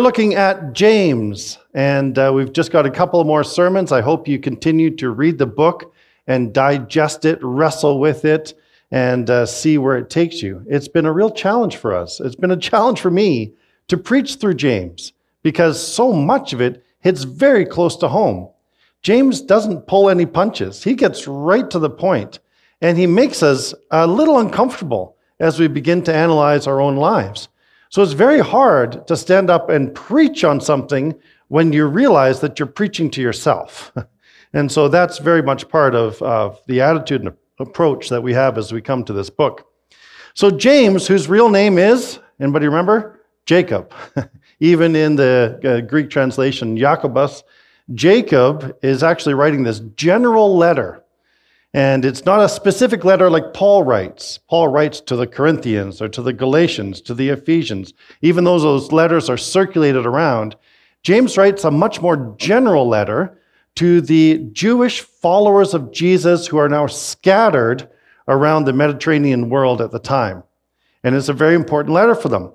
We're looking at James, and uh, we've just got a couple more sermons. I hope you continue to read the book and digest it, wrestle with it, and uh, see where it takes you. It's been a real challenge for us. It's been a challenge for me to preach through James because so much of it hits very close to home. James doesn't pull any punches, he gets right to the point, and he makes us a little uncomfortable as we begin to analyze our own lives. So it's very hard to stand up and preach on something when you realize that you're preaching to yourself. and so that's very much part of, of the attitude and approach that we have as we come to this book. So James, whose real name is, anybody remember? Jacob. Even in the uh, Greek translation, Jacobus, Jacob is actually writing this general letter and it's not a specific letter like Paul writes. Paul writes to the Corinthians or to the Galatians, to the Ephesians. Even though those letters are circulated around, James writes a much more general letter to the Jewish followers of Jesus who are now scattered around the Mediterranean world at the time. And it's a very important letter for them.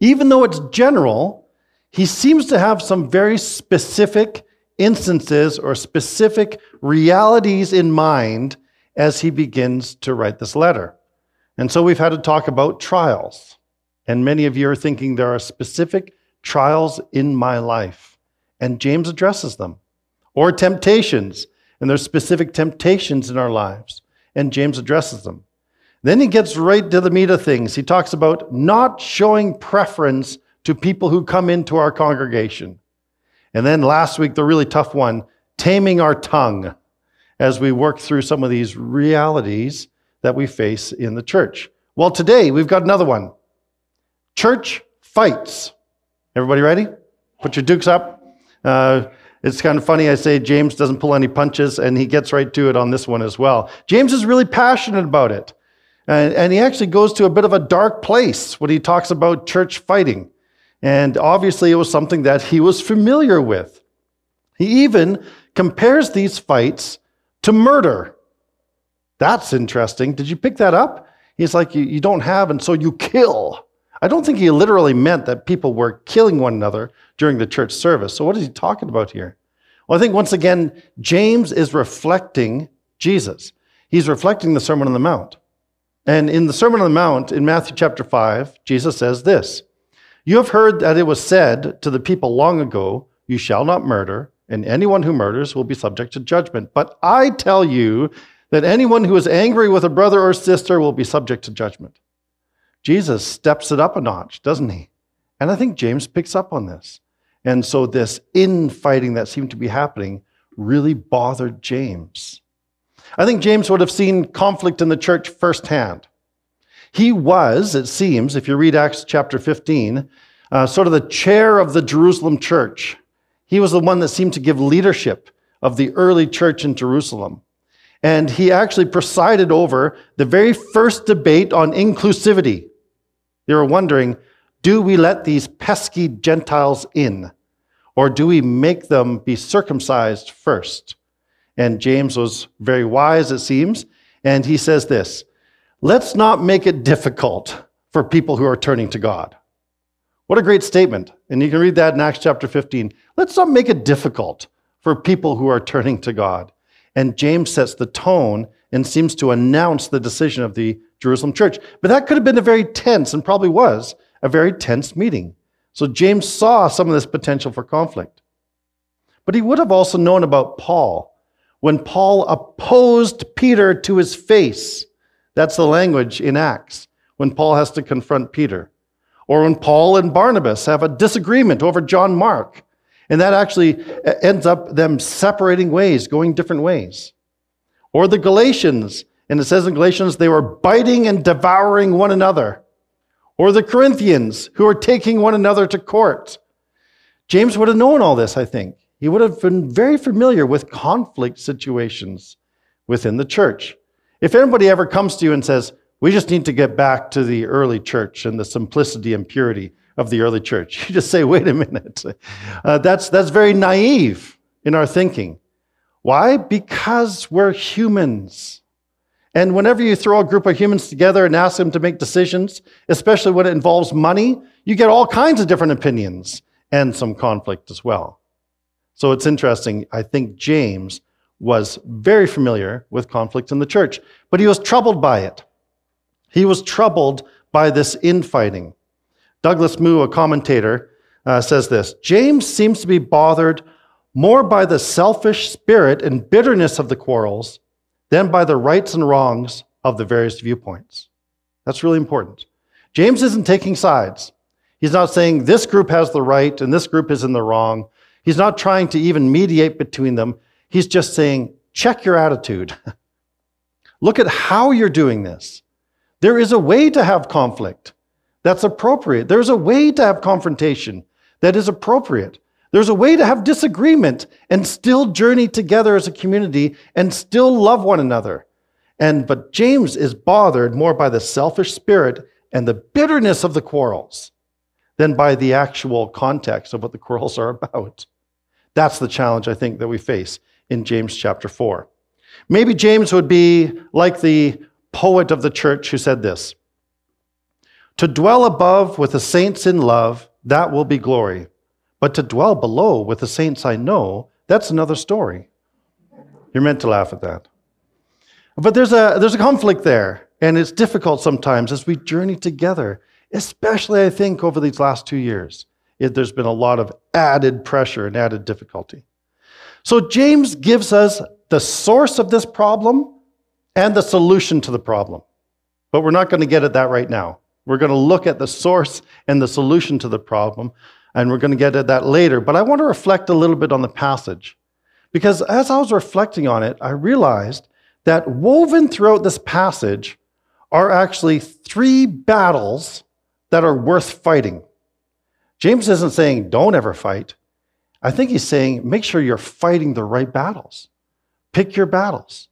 Even though it's general, he seems to have some very specific instances or specific realities in mind as he begins to write this letter. And so we've had to talk about trials. And many of you are thinking there are specific trials in my life. And James addresses them. Or temptations. And there's specific temptations in our lives. And James addresses them. Then he gets right to the meat of things. He talks about not showing preference to people who come into our congregation. And then last week, the really tough one taming our tongue as we work through some of these realities that we face in the church. Well, today we've got another one church fights. Everybody ready? Put your dukes up. Uh, it's kind of funny. I say James doesn't pull any punches, and he gets right to it on this one as well. James is really passionate about it. And, and he actually goes to a bit of a dark place when he talks about church fighting. And obviously, it was something that he was familiar with. He even compares these fights to murder. That's interesting. Did you pick that up? He's like, you, you don't have, and so you kill. I don't think he literally meant that people were killing one another during the church service. So, what is he talking about here? Well, I think once again, James is reflecting Jesus. He's reflecting the Sermon on the Mount. And in the Sermon on the Mount, in Matthew chapter 5, Jesus says this you have heard that it was said to the people long ago, You shall not murder, and anyone who murders will be subject to judgment. But I tell you that anyone who is angry with a brother or sister will be subject to judgment. Jesus steps it up a notch, doesn't he? And I think James picks up on this. And so this infighting that seemed to be happening really bothered James. I think James would have seen conflict in the church firsthand. He was, it seems, if you read Acts chapter 15, uh, sort of the chair of the Jerusalem church. He was the one that seemed to give leadership of the early church in Jerusalem. And he actually presided over the very first debate on inclusivity. They were wondering do we let these pesky Gentiles in? Or do we make them be circumcised first? And James was very wise, it seems. And he says this Let's not make it difficult for people who are turning to God. What a great statement. And you can read that in Acts chapter 15. Let's not make it difficult for people who are turning to God. And James sets the tone and seems to announce the decision of the Jerusalem church. But that could have been a very tense, and probably was, a very tense meeting. So James saw some of this potential for conflict. But he would have also known about Paul when Paul opposed Peter to his face that's the language in Acts when Paul has to confront Peter. Or when Paul and Barnabas have a disagreement over John Mark. And that actually uh, ends up them separating ways, going different ways. Or the Galatians, and it says in Galatians, they were biting and devouring one another. or the Corinthians who are taking one another to court. James would have known all this, I think. He would have been very familiar with conflict situations within the church. If anybody ever comes to you and says, We just need to get back to the early church and the simplicity and purity of the early church, you just say, Wait a minute. Uh, that's, that's very naive in our thinking. Why? Because we're humans. And whenever you throw a group of humans together and ask them to make decisions, especially when it involves money, you get all kinds of different opinions and some conflict as well. So it's interesting. I think James was very familiar with conflict in the church, but he was troubled by it. He was troubled by this infighting. Douglas Moo, a commentator, uh, says this James seems to be bothered more by the selfish spirit and bitterness of the quarrels than by the rights and wrongs of the various viewpoints. That's really important. James isn't taking sides. He's not saying this group has the right and this group is in the wrong. He's not trying to even mediate between them. He's just saying, check your attitude. Look at how you're doing this. There is a way to have conflict that's appropriate. There's a way to have confrontation that is appropriate. There's a way to have disagreement and still journey together as a community and still love one another. And but James is bothered more by the selfish spirit and the bitterness of the quarrels than by the actual context of what the quarrels are about. That's the challenge I think that we face in James chapter 4. Maybe James would be like the poet of the church who said this To dwell above with the saints in love, that will be glory. But to dwell below with the saints I know, that's another story. You're meant to laugh at that. But there's a, there's a conflict there, and it's difficult sometimes as we journey together, especially, I think, over these last two years. It, there's been a lot of added pressure and added difficulty. So, James gives us the source of this problem and the solution to the problem. But we're not going to get at that right now. We're going to look at the source and the solution to the problem and we're going to get at that later. But I want to reflect a little bit on the passage. Because as I was reflecting on it, I realized that woven throughout this passage are actually three battles that are worth fighting. James isn't saying don't ever fight. I think he's saying make sure you're fighting the right battles. Pick your battles.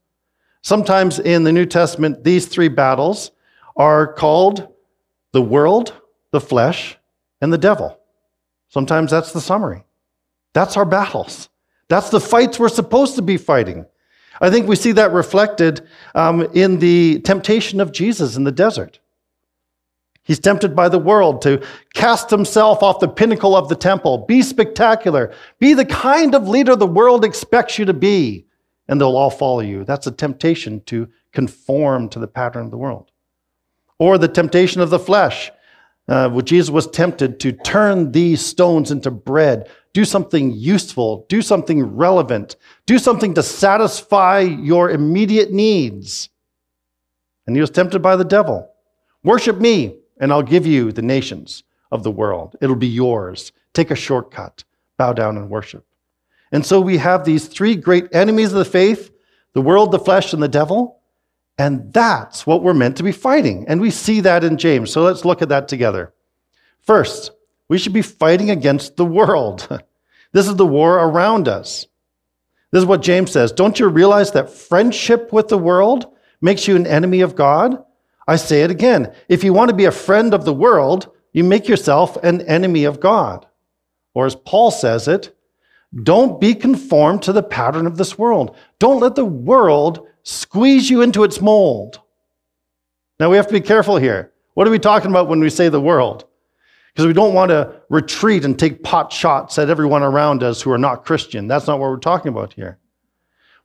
Sometimes in the New Testament, these three battles are called the world, the flesh, and the devil. Sometimes that's the summary. That's our battles. That's the fights we're supposed to be fighting. I think we see that reflected um, in the temptation of Jesus in the desert. He's tempted by the world to cast himself off the pinnacle of the temple, be spectacular, be the kind of leader the world expects you to be, and they'll all follow you. That's a temptation to conform to the pattern of the world. Or the temptation of the flesh uh, where Jesus was tempted to turn these stones into bread, do something useful, do something relevant, do something to satisfy your immediate needs. And he was tempted by the devil. Worship me, and I'll give you the nations of the world. It'll be yours. Take a shortcut, bow down and worship. And so we have these three great enemies of the faith the world, the flesh, and the devil. And that's what we're meant to be fighting. And we see that in James. So let's look at that together. First, we should be fighting against the world. this is the war around us. This is what James says. Don't you realize that friendship with the world makes you an enemy of God? I say it again. If you want to be a friend of the world, you make yourself an enemy of God. Or as Paul says it, don't be conformed to the pattern of this world. Don't let the world squeeze you into its mold. Now we have to be careful here. What are we talking about when we say the world? Because we don't want to retreat and take pot shots at everyone around us who are not Christian. That's not what we're talking about here.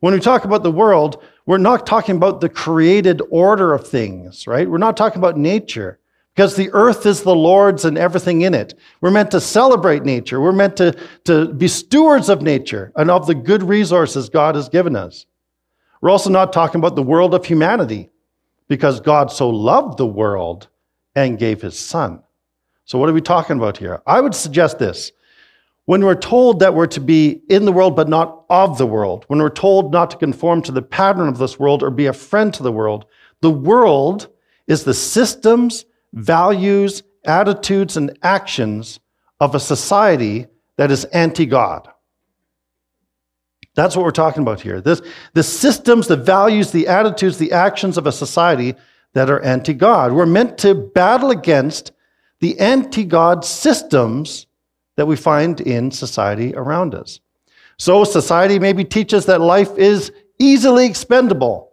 When we talk about the world, we're not talking about the created order of things, right? We're not talking about nature because the earth is the Lord's and everything in it. We're meant to celebrate nature. We're meant to, to be stewards of nature and of the good resources God has given us. We're also not talking about the world of humanity because God so loved the world and gave his son. So, what are we talking about here? I would suggest this. When we're told that we're to be in the world but not of the world, when we're told not to conform to the pattern of this world or be a friend to the world, the world is the systems, values, attitudes and actions of a society that is anti God. That's what we're talking about here. This, the systems, the values, the attitudes, the actions of a society that are anti God. We're meant to battle against the anti God systems that we find in society around us. So, society maybe teaches that life is easily expendable,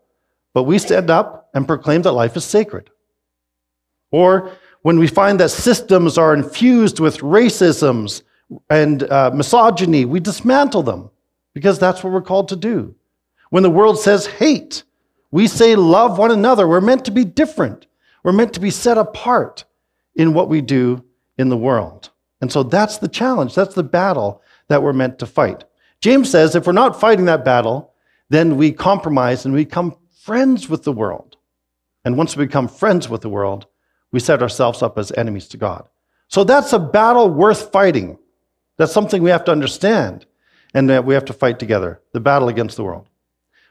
but we stand up and proclaim that life is sacred. Or when we find that systems are infused with racisms and uh, misogyny, we dismantle them because that's what we're called to do. When the world says hate, we say love one another. We're meant to be different. We're meant to be set apart in what we do in the world. And so that's the challenge. That's the battle that we're meant to fight. James says if we're not fighting that battle, then we compromise and we become friends with the world. And once we become friends with the world, we set ourselves up as enemies to God. So that's a battle worth fighting. That's something we have to understand and that we have to fight together the battle against the world.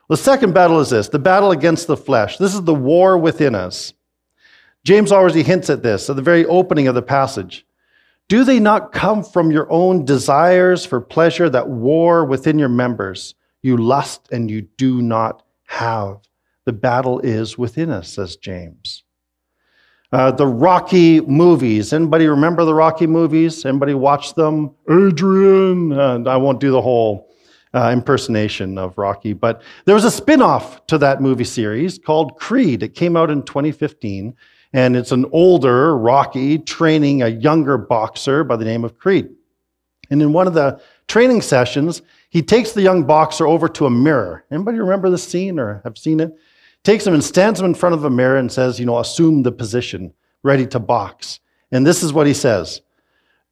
The second battle is this the battle against the flesh. This is the war within us. James already hints at this at the very opening of the passage. Do they not come from your own desires for pleasure that war within your members? You lust and you do not have. The battle is within us, says James. Uh, the Rocky movies. Anybody remember the Rocky movies? Anybody watch them? Adrian. Uh, I won't do the whole uh, impersonation of Rocky, but there was a spin off to that movie series called Creed. It came out in 2015, and it's an older Rocky training a younger boxer by the name of Creed. And in one of the training sessions, he takes the young boxer over to a mirror. Anybody remember the scene or have seen it? Takes him and stands him in front of a mirror and says, you know, assume the position, ready to box. And this is what he says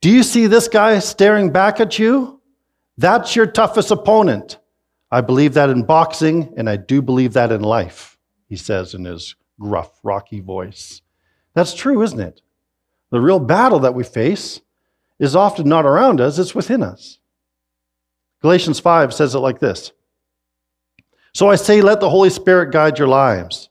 Do you see this guy staring back at you? That's your toughest opponent. I believe that in boxing, and I do believe that in life, he says in his gruff, rocky voice. That's true, isn't it? The real battle that we face is often not around us, it's within us. Galatians 5 says it like this so I say, let the Holy Spirit guide your lives.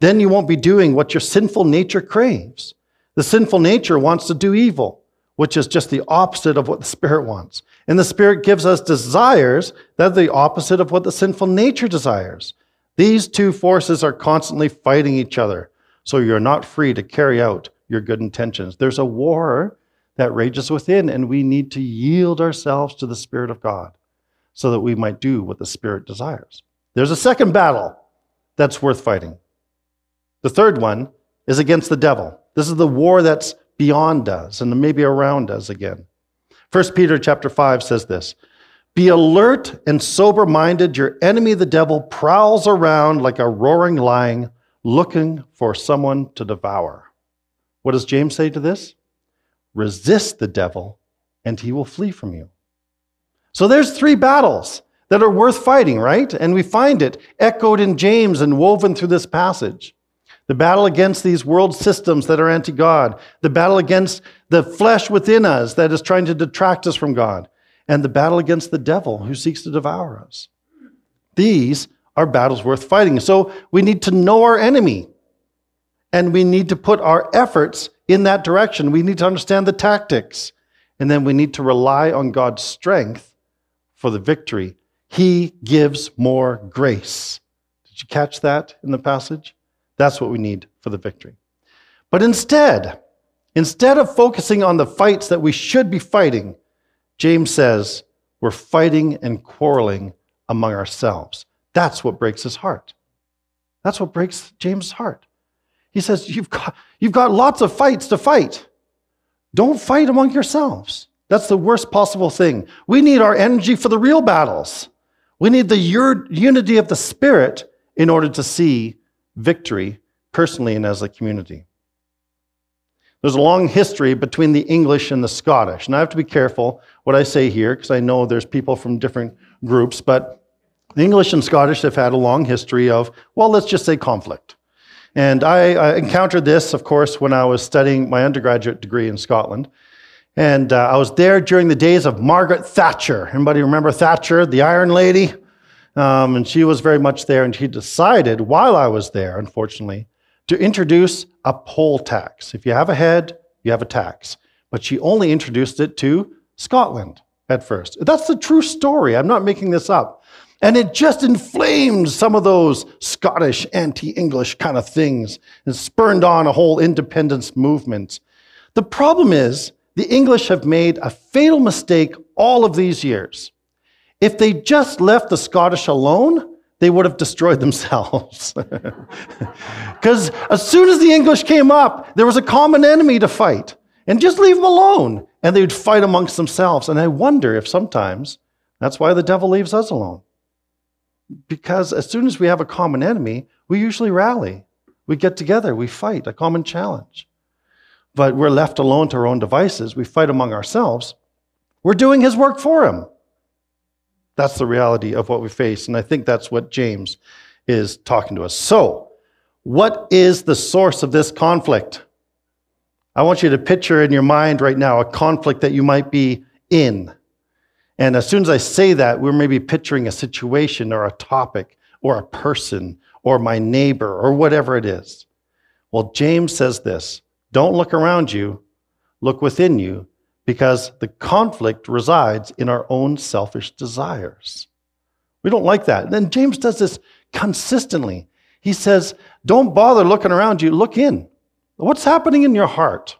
Then you won't be doing what your sinful nature craves. The sinful nature wants to do evil, which is just the opposite of what the Spirit wants. And the Spirit gives us desires that are the opposite of what the sinful nature desires. These two forces are constantly fighting each other, so you're not free to carry out your good intentions. There's a war that rages within, and we need to yield ourselves to the Spirit of God so that we might do what the Spirit desires. There's a second battle that's worth fighting. The third one is against the devil. This is the war that's beyond us and maybe around us again. 1 Peter chapter 5 says this Be alert and sober minded. Your enemy, the devil, prowls around like a roaring lion looking for someone to devour. What does James say to this? Resist the devil and he will flee from you. So there's three battles that are worth fighting, right? And we find it echoed in James and woven through this passage. The battle against these world systems that are anti God, the battle against the flesh within us that is trying to detract us from God, and the battle against the devil who seeks to devour us. These are battles worth fighting. So we need to know our enemy, and we need to put our efforts in that direction. We need to understand the tactics, and then we need to rely on God's strength for the victory he gives more grace. Did you catch that in the passage? That's what we need for the victory. But instead, instead of focusing on the fights that we should be fighting, James says we're fighting and quarreling among ourselves. That's what breaks his heart. That's what breaks James' heart. He says, You've got, you've got lots of fights to fight. Don't fight among yourselves. That's the worst possible thing. We need our energy for the real battles. We need the unity of the Spirit in order to see victory personally and as a community. There's a long history between the English and the Scottish. And I have to be careful what I say here because I know there's people from different groups, but the English and Scottish have had a long history of, well, let's just say conflict. And I, I encountered this, of course, when I was studying my undergraduate degree in Scotland. And uh, I was there during the days of Margaret Thatcher. Anybody remember Thatcher, the Iron Lady? Um, and she was very much there. And she decided, while I was there, unfortunately, to introduce a poll tax. If you have a head, you have a tax. But she only introduced it to Scotland at first. That's the true story. I'm not making this up. And it just inflamed some of those Scottish anti English kind of things and spurned on a whole independence movement. The problem is, the English have made a fatal mistake all of these years. If they just left the Scottish alone, they would have destroyed themselves. Because as soon as the English came up, there was a common enemy to fight. And just leave them alone. And they would fight amongst themselves. And I wonder if sometimes that's why the devil leaves us alone. Because as soon as we have a common enemy, we usually rally. We get together, we fight, a common challenge. But we're left alone to our own devices. We fight among ourselves. We're doing his work for him. That's the reality of what we face. And I think that's what James is talking to us. So, what is the source of this conflict? I want you to picture in your mind right now a conflict that you might be in. And as soon as I say that, we're maybe picturing a situation or a topic or a person or my neighbor or whatever it is. Well, James says this don't look around you, look within you because the conflict resides in our own selfish desires. We don't like that. And then James does this consistently. He says, Don't bother looking around you, look in. What's happening in your heart?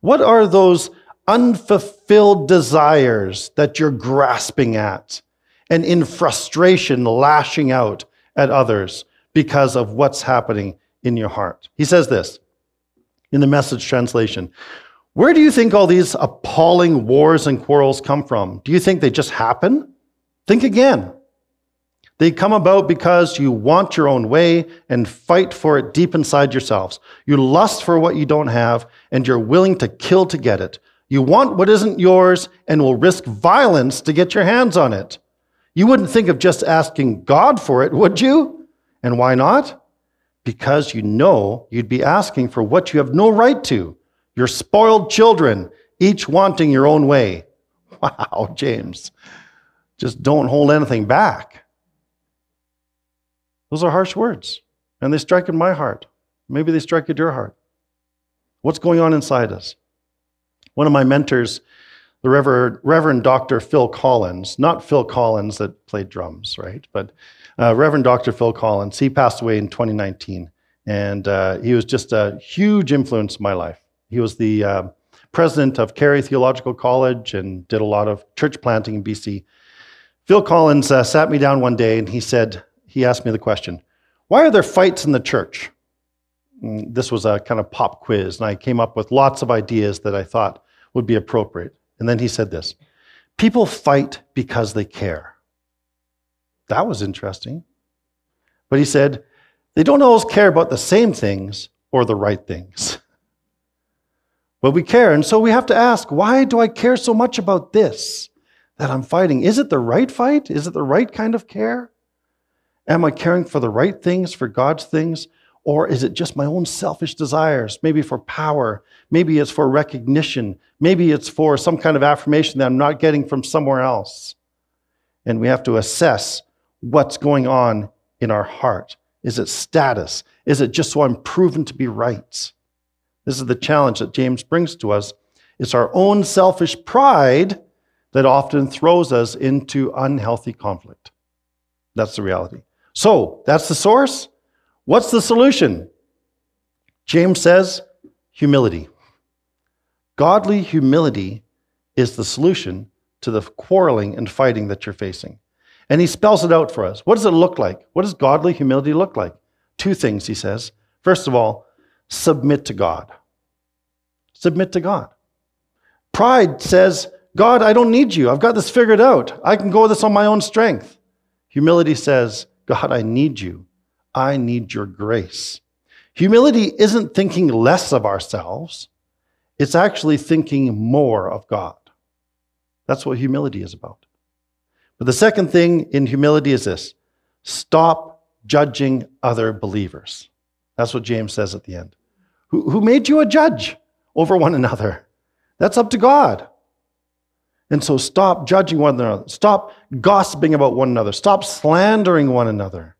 What are those unfulfilled desires that you're grasping at and in frustration lashing out at others because of what's happening in your heart? He says this in the message translation where do you think all these appalling wars and quarrels come from? Do you think they just happen? Think again. They come about because you want your own way and fight for it deep inside yourselves. You lust for what you don't have and you're willing to kill to get it. You want what isn't yours and will risk violence to get your hands on it. You wouldn't think of just asking God for it, would you? And why not? Because you know you'd be asking for what you have no right to. You're spoiled children, each wanting your own way. Wow, James. Just don't hold anything back. Those are harsh words, and they strike in my heart. Maybe they strike at your heart. What's going on inside us? One of my mentors, the Reverend, Reverend Dr. Phil Collins, not Phil Collins that played drums, right? But uh, Reverend Dr. Phil Collins, he passed away in 2019. And uh, he was just a huge influence in my life. He was the uh, president of Carey Theological College and did a lot of church planting in BC. Phil Collins uh, sat me down one day and he said, he asked me the question, why are there fights in the church? And this was a kind of pop quiz, and I came up with lots of ideas that I thought would be appropriate. And then he said this People fight because they care. That was interesting. But he said, they don't always care about the same things or the right things. But we care. And so we have to ask why do I care so much about this that I'm fighting? Is it the right fight? Is it the right kind of care? Am I caring for the right things, for God's things? Or is it just my own selfish desires? Maybe for power. Maybe it's for recognition. Maybe it's for some kind of affirmation that I'm not getting from somewhere else. And we have to assess what's going on in our heart. Is it status? Is it just so I'm proven to be right? This is the challenge that James brings to us. It's our own selfish pride that often throws us into unhealthy conflict. That's the reality. So, that's the source. What's the solution? James says humility. Godly humility is the solution to the quarreling and fighting that you're facing. And he spells it out for us. What does it look like? What does godly humility look like? Two things, he says. First of all, submit to God. Submit to God. Pride says, God, I don't need you. I've got this figured out. I can go with this on my own strength. Humility says, God, I need you. I need your grace. Humility isn't thinking less of ourselves, it's actually thinking more of God. That's what humility is about. But the second thing in humility is this stop judging other believers. That's what James says at the end. Who, who made you a judge over one another? That's up to God. And so stop judging one another. Stop gossiping about one another. Stop slandering one another.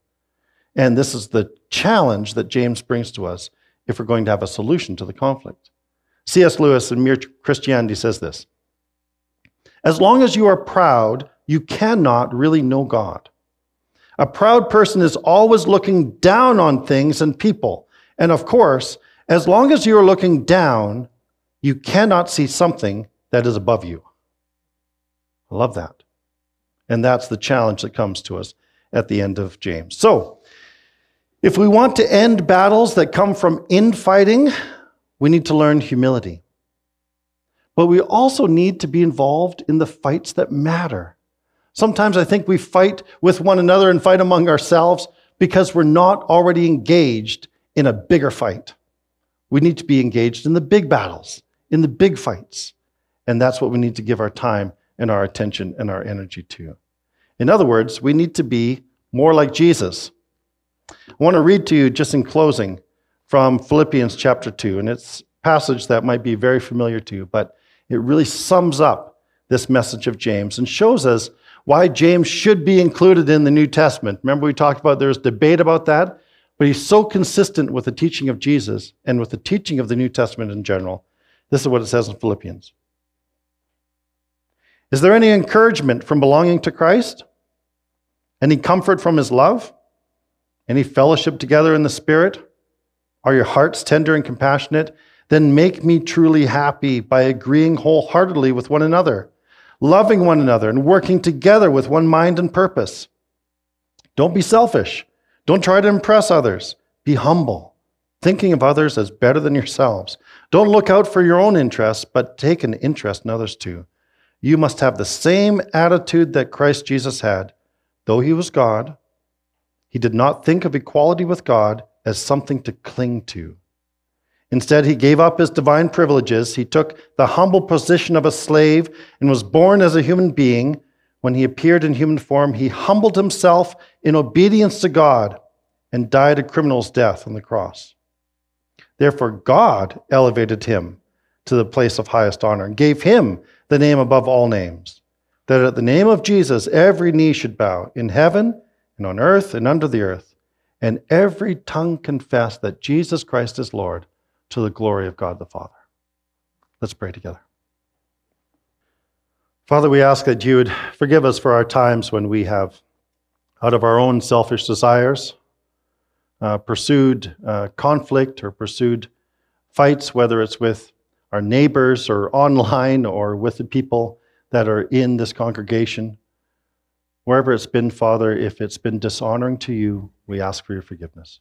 And this is the challenge that James brings to us if we're going to have a solution to the conflict. C.S. Lewis in Mere Christianity says this As long as you are proud, you cannot really know God. A proud person is always looking down on things and people. And of course, as long as you are looking down, you cannot see something that is above you. I love that. And that's the challenge that comes to us at the end of James. So, if we want to end battles that come from infighting, we need to learn humility. But we also need to be involved in the fights that matter. Sometimes I think we fight with one another and fight among ourselves because we're not already engaged in a bigger fight. We need to be engaged in the big battles, in the big fights. And that's what we need to give our time and our attention and our energy to. In other words, we need to be more like Jesus. I want to read to you just in closing from Philippians chapter 2, and it's a passage that might be very familiar to you, but it really sums up this message of James and shows us why James should be included in the New Testament. Remember, we talked about there's debate about that, but he's so consistent with the teaching of Jesus and with the teaching of the New Testament in general. This is what it says in Philippians. Is there any encouragement from belonging to Christ? Any comfort from his love? Any fellowship together in the Spirit? Are your hearts tender and compassionate? Then make me truly happy by agreeing wholeheartedly with one another, loving one another, and working together with one mind and purpose. Don't be selfish. Don't try to impress others. Be humble, thinking of others as better than yourselves. Don't look out for your own interests, but take an interest in others too. You must have the same attitude that Christ Jesus had. Though he was God, he did not think of equality with God as something to cling to. Instead, he gave up his divine privileges. He took the humble position of a slave and was born as a human being. When he appeared in human form, he humbled himself in obedience to God and died a criminal's death on the cross. Therefore, God elevated him to the place of highest honor and gave him the name above all names, that at the name of Jesus every knee should bow in heaven and on earth and under the earth, and every tongue confess that Jesus Christ is Lord to the glory of God the Father. Let's pray together. Father, we ask that you would forgive us for our times when we have, out of our own selfish desires, uh, pursued uh, conflict or pursued fights, whether it's with our neighbors or online or with the people that are in this congregation. Wherever it's been, Father, if it's been dishonoring to you, we ask for your forgiveness.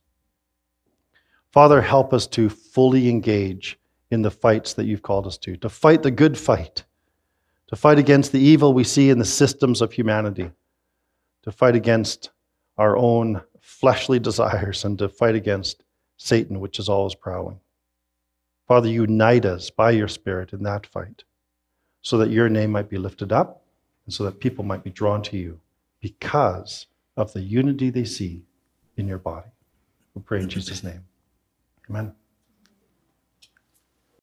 Father, help us to fully engage in the fights that you've called us to, to fight the good fight, to fight against the evil we see in the systems of humanity, to fight against our own fleshly desires, and to fight against Satan, which is always prowling. Father, unite us by your Spirit in that fight so that your name might be lifted up and so that people might be drawn to you because of the unity they see in your body. We pray in Jesus' name. Amen.